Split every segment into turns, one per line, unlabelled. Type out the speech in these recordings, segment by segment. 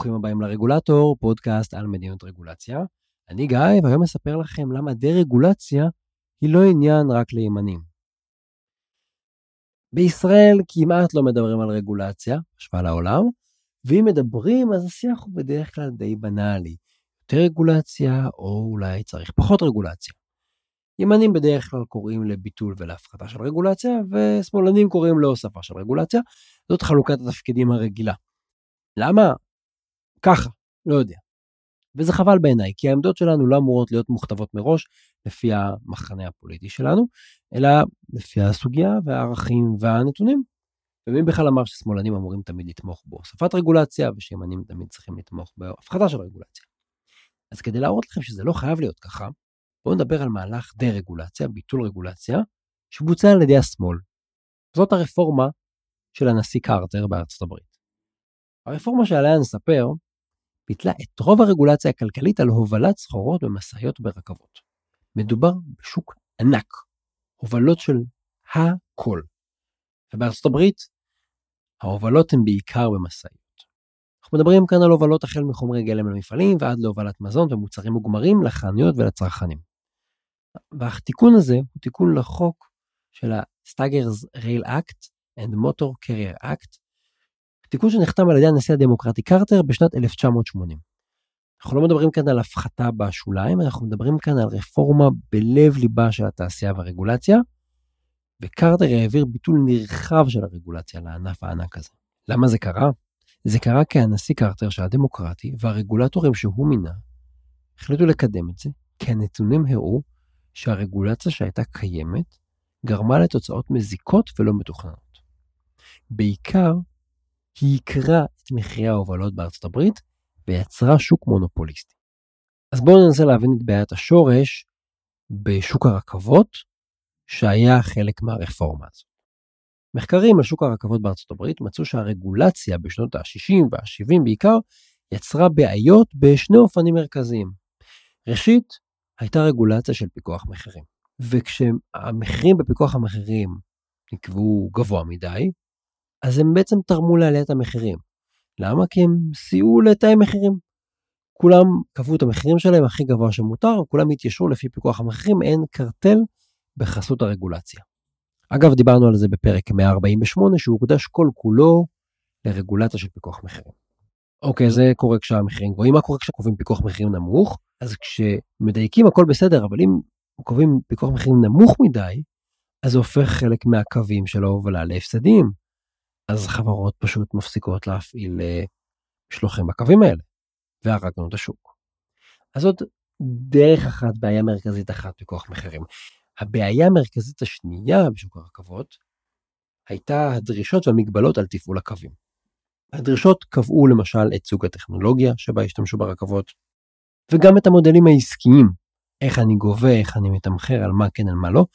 ברוכים הבאים לרגולטור, פודקאסט על מדיניות רגולציה. אני גיא, והיום אספר לכם למה דה-רגולציה היא לא עניין רק לימנים. בישראל כמעט לא מדברים על רגולציה, השוואה לעולם, ואם מדברים אז השיח הוא בדרך כלל די בנאלי. יותר רגולציה, או אולי צריך פחות רגולציה. ימנים בדרך כלל קוראים לביטול ולהפחתה של רגולציה, ושמאלנים קוראים להוספה של רגולציה. זאת חלוקת התפקידים הרגילה. למה? ככה, לא יודע. וזה חבל בעיניי, כי העמדות שלנו לא אמורות להיות מוכתבות מראש לפי המחנה הפוליטי שלנו, אלא לפי הסוגיה והערכים והנתונים. ומי בכלל אמר ששמאלנים אמורים תמיד לתמוך בהוספת רגולציה, ושימנים תמיד צריכים לתמוך בהפחתה של רגולציה. אז כדי להראות לכם שזה לא חייב להיות ככה, בואו נדבר על מהלך דה-רגולציה, ביטול רגולציה, שבוצע על ידי השמאל. זאת הרפורמה של הנשיא קרטר בארצות הברית. הרפורמה שעליה נספר ביטלה את רוב הרגולציה הכלכלית על הובלת סחורות במשאיות וברכבות. מדובר בשוק ענק, הובלות של הכל. ובארצות הברית ההובלות הן בעיקר במשאיות. אנחנו מדברים כאן על הובלות החל מחומרי גלם למפעלים ועד להובלת מזון ומוצרים מוגמרים לחנויות ולצרכנים. והתיקון הזה הוא תיקון לחוק של ה-Staggers Rail Act and Motor Carrier Act, תיקון שנחתם על ידי הנשיא הדמוקרטי קרטר בשנת 1980. אנחנו לא מדברים כאן על הפחתה בשוליים, אנחנו מדברים כאן על רפורמה בלב ליבה של התעשייה והרגולציה, וקרטר העביר ביטול נרחב של הרגולציה לענף הענק הזה. למה זה קרה? זה קרה כי הנשיא קרטר של הדמוקרטי והרגולטורים שהוא מינה החליטו לקדם את זה, כי הנתונים הראו שהרגולציה שהייתה קיימת גרמה לתוצאות מזיקות ולא מתוכננות. בעיקר היא עיקרה את מחירי ההובלות בארצות הברית ויצרה שוק מונופוליסטי. אז בואו ננסה להבין את בעיית השורש בשוק הרכבות, שהיה חלק מהרפורמה הזו. מחקרים על שוק הרכבות בארצות הברית מצאו שהרגולציה בשנות ה-60 וה-70 בעיקר יצרה בעיות בשני אופנים מרכזיים. ראשית, הייתה רגולציה של פיקוח מחירים. וכשהמחירים בפיקוח המחירים נקבעו גבוה מדי, אז הם בעצם תרמו לעליית המחירים. למה? כי הם סייעו לתאי מחירים. כולם קבעו את המחירים שלהם הכי גבוה שמותר, כולם התיישרו לפי פיקוח המחירים, אין קרטל בחסות הרגולציה. אגב, דיברנו על זה בפרק 148, שהוא הוקדש כל כולו לרגולציה של פיקוח מחירים. אוקיי, זה קורה כשהמחירים גבוהים, מה קורה כשקובעים פיקוח מחירים נמוך? אז כשמדייקים הכל בסדר, אבל אם קובעים פיקוח מחירים נמוך מדי, אז זה הופך חלק מהקווים של ההובלה להפסדים. אז חברות פשוט מפסיקות להפעיל אה, משלוחים בקווים האלה, והרגנו את השוק. אז זאת דרך אחת, בעיה מרכזית אחת, פיקוח מחירים. הבעיה המרכזית השנייה בשוק הרכבות הייתה הדרישות והמגבלות על תפעול הקווים. הדרישות קבעו למשל את סוג הטכנולוגיה שבה השתמשו ברכבות, וגם את המודלים העסקיים, איך אני גובה, איך אני מתמחר, על מה כן, על מה לא,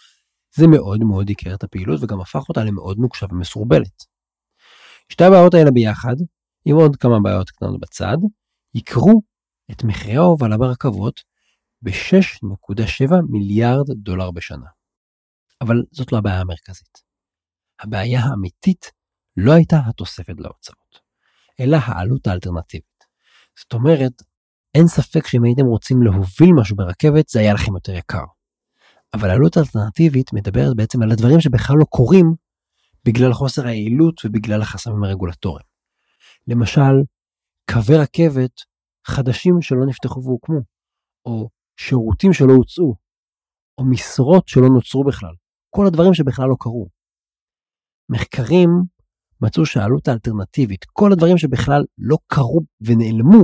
זה מאוד מאוד עיקר את הפעילות וגם הפך אותה למאוד נוקשה ומסורבלת. שתי הבעיות האלה ביחד, עם עוד כמה בעיות קטנות בצד, יקרו את מחירי ההובלה ברכבות ב-6.7 מיליארד דולר בשנה. אבל זאת לא הבעיה המרכזית. הבעיה האמיתית לא הייתה התוספת להוצאות, אלא העלות האלטרנטיבית. זאת אומרת, אין ספק שאם הייתם רוצים להוביל משהו ברכבת, זה היה לכם יותר יקר. אבל העלות האלטרנטיבית מדברת בעצם על הדברים שבכלל לא קורים בגלל חוסר היעילות ובגלל החסמים הרגולטוריים. למשל, קווי רכבת חדשים שלא נפתחו והוקמו, או שירותים שלא הוצאו, או משרות שלא נוצרו בכלל, כל הדברים שבכלל לא קרו. מחקרים מצאו שהעלות האלטרנטיבית, כל הדברים שבכלל לא קרו ונעלמו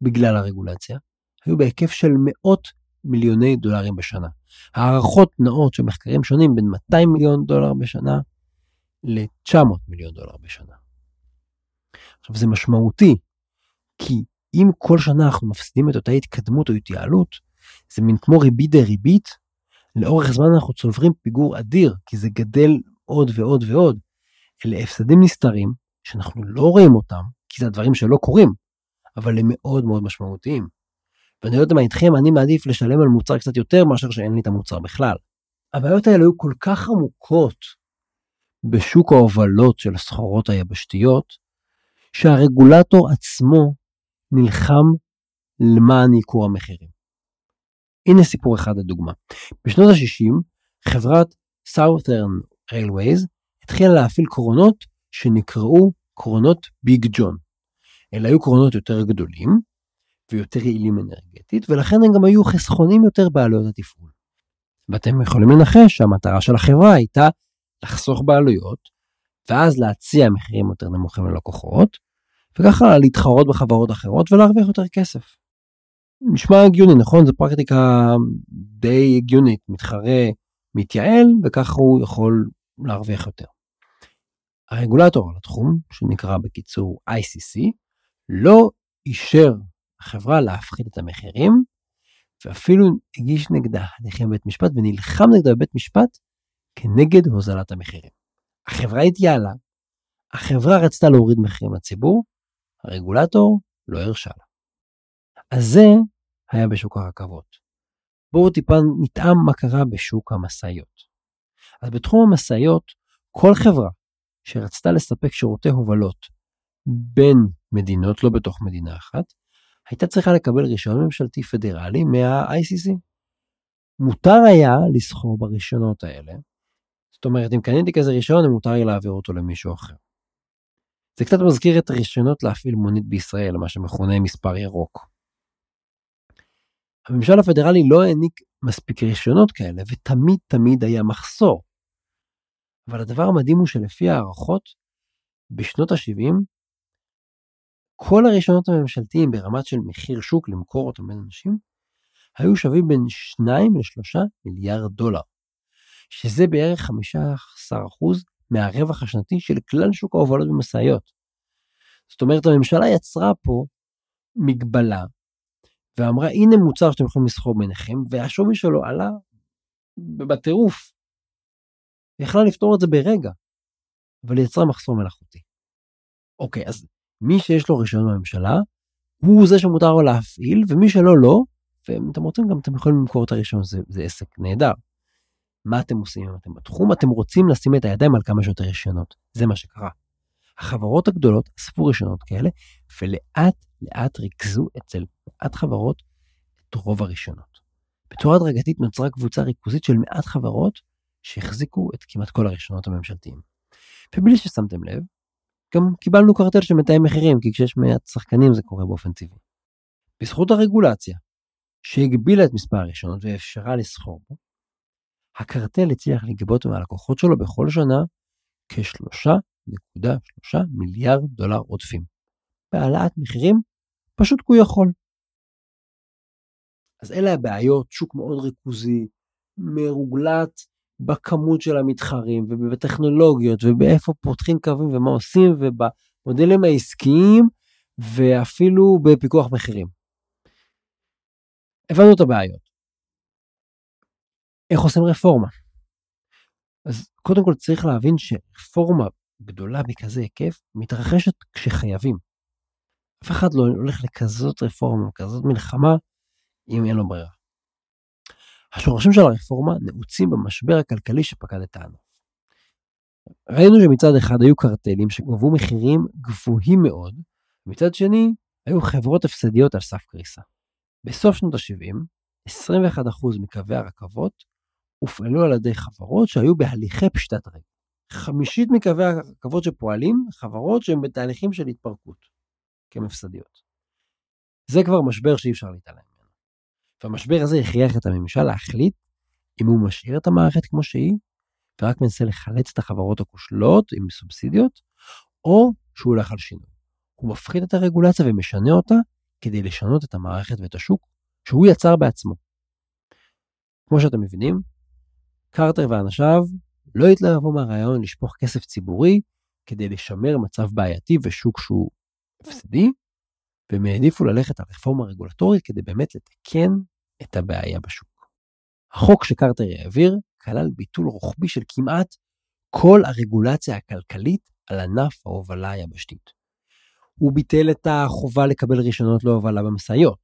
בגלל הרגולציה, היו בהיקף של מאות מיליוני דולרים בשנה. הערכות נעות של מחקרים שונים בין 200 מיליון דולר בשנה ל-900 מיליון דולר בשנה. עכשיו זה משמעותי, כי אם כל שנה אנחנו מפסידים את אותה התקדמות או התייעלות, זה מין כמו ריבית דריבית, לאורך זמן אנחנו צוברים פיגור אדיר, כי זה גדל עוד ועוד ועוד. אלה הפסדים נסתרים, שאנחנו לא רואים אותם, כי זה הדברים שלא קורים, אבל הם מאוד מאוד משמעותיים. ואני לא יודע מה איתכם, אני מעדיף לשלם על מוצר קצת יותר מאשר שאין לי את המוצר בכלל. הבעיות האלה היו כל כך עמוקות בשוק ההובלות של הסחורות היבשתיות, שהרגולטור עצמו נלחם למען ייקור המחירים. הנה סיפור אחד לדוגמה. בשנות ה-60 חברת Southern Railways התחילה להפעיל קרונות שנקראו קרונות ביג ג'ון. אלה היו קרונות יותר גדולים ויותר יעילים אנרגטית ולכן הם גם היו חסכונים יותר בעלויות התפעול. ואתם יכולים לנחש שהמטרה של החברה הייתה לחסוך בעלויות ואז להציע מחירים יותר נמוכים ללקוחות וככה להתחרות בחברות אחרות ולהרוויח יותר כסף. נשמע הגיוני נכון זו פרקטיקה די הגיונית מתחרה מתייעל וככה הוא יכול להרוויח יותר. הרגולטור על התחום שנקרא בקיצור ICC לא אישר החברה להפחית את המחירים ואפילו הגיש נגדה הליכים בבית משפט ונלחם נגדה בבית משפט כנגד הוזלת המחירים. החברה התייעלה, החברה רצתה להוריד מחירים לציבור, הרגולטור לא הרשה לה. אז זה היה בשוק הרכבות. בואו טיפה נטעם מה קרה בשוק המשאיות. אז בתחום המשאיות, כל חברה שרצתה לספק שירותי הובלות בין מדינות, לא בתוך מדינה אחת, הייתה צריכה לקבל רישיון ממשלתי פדרלי מה-ICC. מותר היה לסחור ברישיונות האלה, זאת אומרת אם קניתי כזה רישיון מותר לי להעביר אותו למישהו אחר. זה קצת מזכיר את הרישיונות להפעיל מונית בישראל, מה שמכונה מספר ירוק. הממשל הפדרלי לא העניק מספיק רישיונות כאלה ותמיד תמיד היה מחסור. אבל הדבר המדהים הוא שלפי הערכות, בשנות ה-70, כל הרישיונות הממשלתיים ברמת של מחיר שוק למכור אותם בין אנשים, היו שווים בין 2 ל-3 מיליארד דולר, שזה בערך 15% מהרווח השנתי של כלל שוק ההובלות במשאיות. זאת אומרת, הממשלה יצרה פה מגבלה, ואמרה, הנה מוצר שאתם יכולים לסחור ביניכם, והשווי שלו עלה בטירוף. היא יכלה לפתור את זה ברגע, אבל היא יצרה מחסום מלאכותי. אוקיי, אז מי שיש לו רישיון בממשלה, הוא זה שמותר לו להפעיל, ומי שלא לא, ואם אתם רוצים גם אתם יכולים למכור את הרישיון, זה, זה עסק נהדר. מה אתם עושים אם אתם בתחום? אתם רוצים לשים את הידיים על כמה שיותר רישיונות. זה מה שקרה. החברות הגדולות אספו רישיונות כאלה, ולאט לאט ריכזו אצל מעט חברות את רוב הרישיונות. בצורה הדרגתית נוצרה קבוצה ריכוזית של מעט חברות שהחזיקו את כמעט כל הרישיונות הממשלתיים. ובלי ששמתם לב, גם קיבלנו קרטל של מתאם מחירים, כי כשיש מעט שחקנים זה קורה באופן טבעי. בזכות הרגולציה, שהגבילה את מספר הרישיונות ואפשרה לסחור בו, הקרטל הצליח לגבות מהלקוחות שלו בכל שנה כ-3.3 מיליארד דולר עודפים. בהעלאת מחירים, פשוט כי הוא יכול. אז אלה הבעיות, שוק מאוד ריכוזי, מרוגלט בכמות של המתחרים ובטכנולוגיות ובאיפה פותחים קווים ומה עושים ובמודלים העסקיים ואפילו בפיקוח מחירים. הבנו את הבעיות. איך עושים רפורמה? אז קודם כל צריך להבין שרפורמה גדולה בכזה היקף מתרחשת כשחייבים. אף אחד לא הולך לכזאת רפורמה, כזאת מלחמה, אם אין לו ברירה. השורשים של הרפורמה נעוצים במשבר הכלכלי שפקד את הענף. ראינו שמצד אחד היו קרטלים שגבו מחירים גבוהים מאוד, ומצד שני היו חברות הפסדיות על סף קריסה. בסוף שנות ה-70, 21% מקווי הרכבות הופעלו על ידי חברות שהיו בהליכי פשיטת רגל. חמישית מקווי הרכבות שפועלים, חברות שהן בתהליכים של התפרקות, כמפסדיות. זה כבר משבר שאי אפשר להתעלם. והמשבר הזה הכריח את הממשל להחליט אם הוא משאיר את המערכת כמו שהיא, ורק מנסה לחלץ את החברות הכושלות עם סובסידיות, או שהוא הולך על שינוי. הוא מפחית את הרגולציה ומשנה אותה כדי לשנות את המערכת ואת השוק שהוא יצר בעצמו. כמו שאתם מבינים, קרטר ואנשיו לא התלהבו מהרעיון לשפוך כסף ציבורי כדי לשמר מצב בעייתי ושוק שהוא הפסדי, והם העדיפו ללכת על רפורמה רגולטורית כדי באמת לתקן את הבעיה בשוק. החוק שקרטר העביר כלל ביטול רוחבי של כמעט כל הרגולציה הכלכלית על ענף ההובלה היבשתית. הוא ביטל את החובה לקבל רישיונות להובלה במשאיות,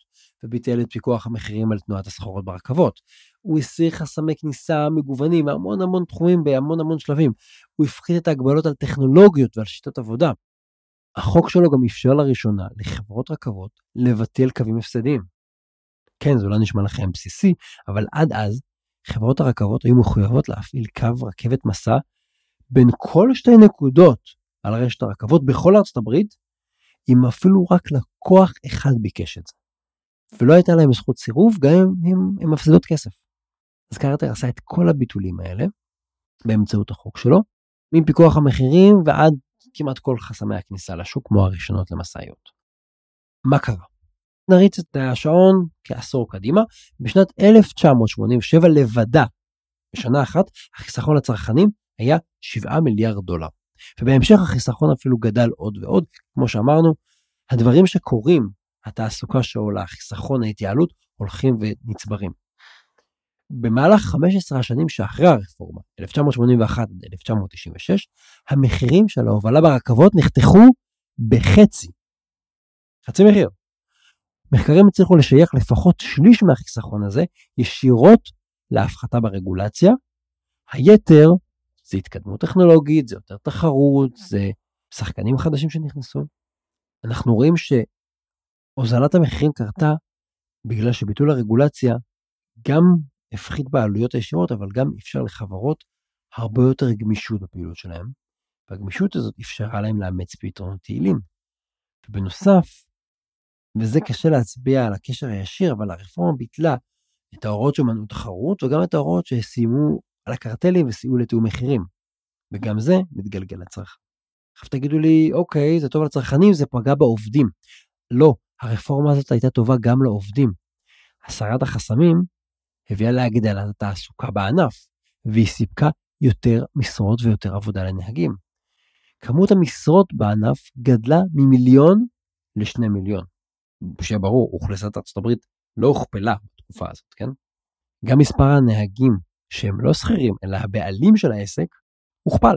וביטל את פיקוח המחירים על תנועת הסחורות ברכבות. הוא הסיר חסמי כניסה מגוונים בהמון המון תחומים בהמון המון שלבים. הוא הפחית את ההגבלות על טכנולוגיות ועל שיטות עבודה. החוק שלו גם אפשר לראשונה לחברות רכבות לבטל קווים הפסדיים. כן, זה אולי נשמע לכם בסיסי, אבל עד אז חברות הרכבות היו מחויבות להפעיל קו רכבת מסע בין כל שתי נקודות על רשת הרכבות בכל ארצות הברית, אם אפילו רק לקוח אחד ביקש את זה. ולא הייתה להם זכות סירוב גם אם הם מפסידות כסף. אז קרטר עשה את כל הביטולים האלה באמצעות החוק שלו, מפיקוח המחירים ועד כמעט כל חסמי הכניסה לשוק כמו הראשונות למשאיות. מה קרה? נריץ את השעון כעשור קדימה, בשנת 1987 לבדה, בשנה אחת, החיסכון לצרכנים היה 7 מיליארד דולר. ובהמשך החיסכון אפילו גדל עוד ועוד, כמו שאמרנו, הדברים שקורים, התעסוקה שעולה, החיסכון, ההתייעלות, הולכים ונצברים. במהלך 15 השנים שאחרי הרפורמה, 1981 עד 1996, המחירים של ההובלה ברכבות נחתכו בחצי. חצי מחיר. מחקרים הצליחו לשייך לפחות שליש מהחיסכון הזה ישירות להפחתה ברגולציה. היתר זה התקדמות טכנולוגית, זה יותר תחרות, זה שחקנים חדשים שנכנסו. אנחנו רואים שהוזלת המחירים קרתה בגלל שביטול הרגולציה גם הפחית בעלויות הישירות, אבל גם אפשר לחברות הרבה יותר גמישות בפעילות שלהם, והגמישות הזאת אפשרה להם לאמץ פתרונות יעילים. ובנוסף, וזה קשה להצביע על הקשר הישיר, אבל הרפורמה ביטלה את ההוראות שמנעו תחרות וגם את ההוראות שסיימו על הקרטלים וסייעו לתיאום מחירים. וגם זה מתגלגל לצרכן. עכשיו תגידו לי, אוקיי, זה טוב לצרכנים, זה פגע בעובדים. לא, הרפורמה הזאת הייתה טובה גם לעובדים. הסרת החסמים הביאה להגדלת התעסוקה בענף, והיא סיפקה יותר משרות ויותר עבודה לנהגים. כמות המשרות בענף גדלה ממיליון לשני מיליון. שיהיה ברור, אוכלוסיית ארצות הברית לא הוכפלה בתקופה הזאת, כן? גם מספר הנהגים שהם לא שכירים, אלא הבעלים של העסק, הוכפל.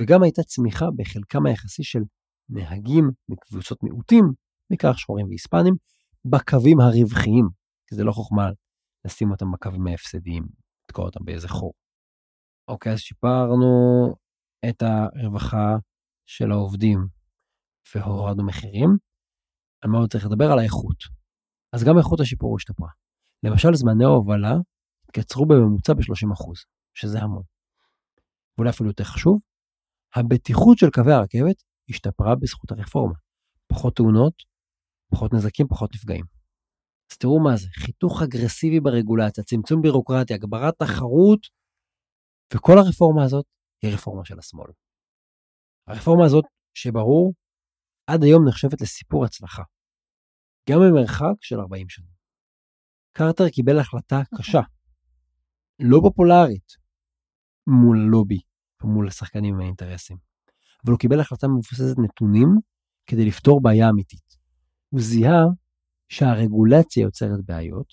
וגם הייתה צמיחה בחלקם היחסי של נהגים מקבוצות מיעוטים, בעיקר שחורים והיספנים, בקווים הרווחיים, כי זה לא חוכמה לשים אותם בקווים ההפסדיים, לתקוע אותם באיזה חור. אוקיי, אז שיפרנו את הרווחה של העובדים והורדנו מחירים. על מה עוד צריך לדבר? על האיכות. אז גם איכות השיפור השתפרה. למשל, זמני ההובלה התקצרו בממוצע ב-30%, שזה המון. ואולי אפילו יותר חשוב, הבטיחות של קווי הרכבת השתפרה בזכות הרפורמה. פחות תאונות, פחות נזקים, פחות נפגעים. אז תראו מה זה, חיתוך אגרסיבי ברגולציה, צמצום בירוקרטיה, הגברת תחרות, וכל הרפורמה הזאת היא רפורמה של השמאל. הרפורמה הזאת, שברור, עד היום נחשבת לסיפור הצלחה. גם במרחק של 40 שנים. קרטר קיבל החלטה קשה, לא פופולרית, מול הלובי ומול השחקנים עם האינטרסים. אבל הוא קיבל החלטה מבוססת נתונים כדי לפתור בעיה אמיתית. הוא זיהה שהרגולציה יוצרת בעיות,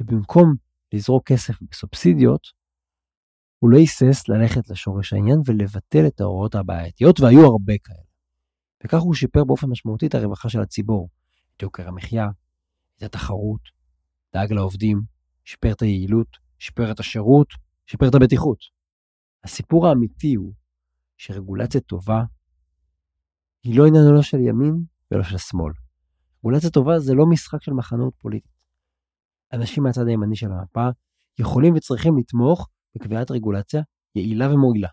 ובמקום לזרוק כסף בסובסידיות, הוא לא היסס ללכת לשורש העניין ולבטל את ההוראות הבעייתיות, והיו הרבה כאלה. וכך הוא שיפר באופן משמעותי את הרווחה של הציבור, את יוקר המחיה, את התחרות, דאג לעובדים, שיפר את היעילות, שיפר את השירות, שיפר את הבטיחות. הסיפור האמיתי הוא שרגולציה טובה היא לא עניינו לא של ימין ולא של שמאל. רגולציה טובה זה לא משחק של מחנות פוליטית. אנשים מהצד הימני של המפה יכולים וצריכים לתמוך בקביעת רגולציה יעילה ומועילה.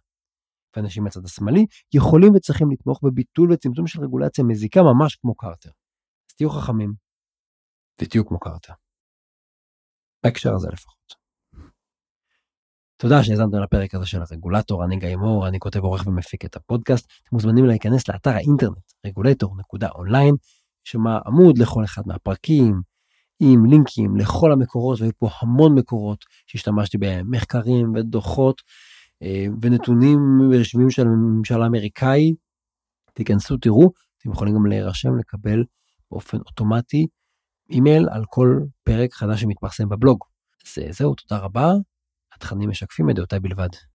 ואנשים מהצד השמאלי יכולים וצריכים לתמוך בביטול וצמצום של רגולציה מזיקה ממש כמו קרטר. אז תהיו חכמים ותהיו כמו קרטר. בהקשר הזה לפחות. תודה שהאזנתם לפרק הזה של הרגולטור, אני גיא מור, אני כותב עורך ומפיק את הפודקאסט. אתם מוזמנים להיכנס לאתר האינטרנט רגולטור.online, שמה עמוד לכל אחד מהפרקים, עם לינקים לכל המקורות, והיו פה המון מקורות שהשתמשתי בהם, מחקרים ודוחות אה, ונתונים רשמיים של הממשל האמריקאי. תיכנסו, תראו, אתם יכולים גם להירשם, לקבל באופן אוטומטי אימייל על כל פרק חדש שמתפרסם בבלוג. אז זהו, תודה רבה. התכנים משקפים את דעותיי בלבד.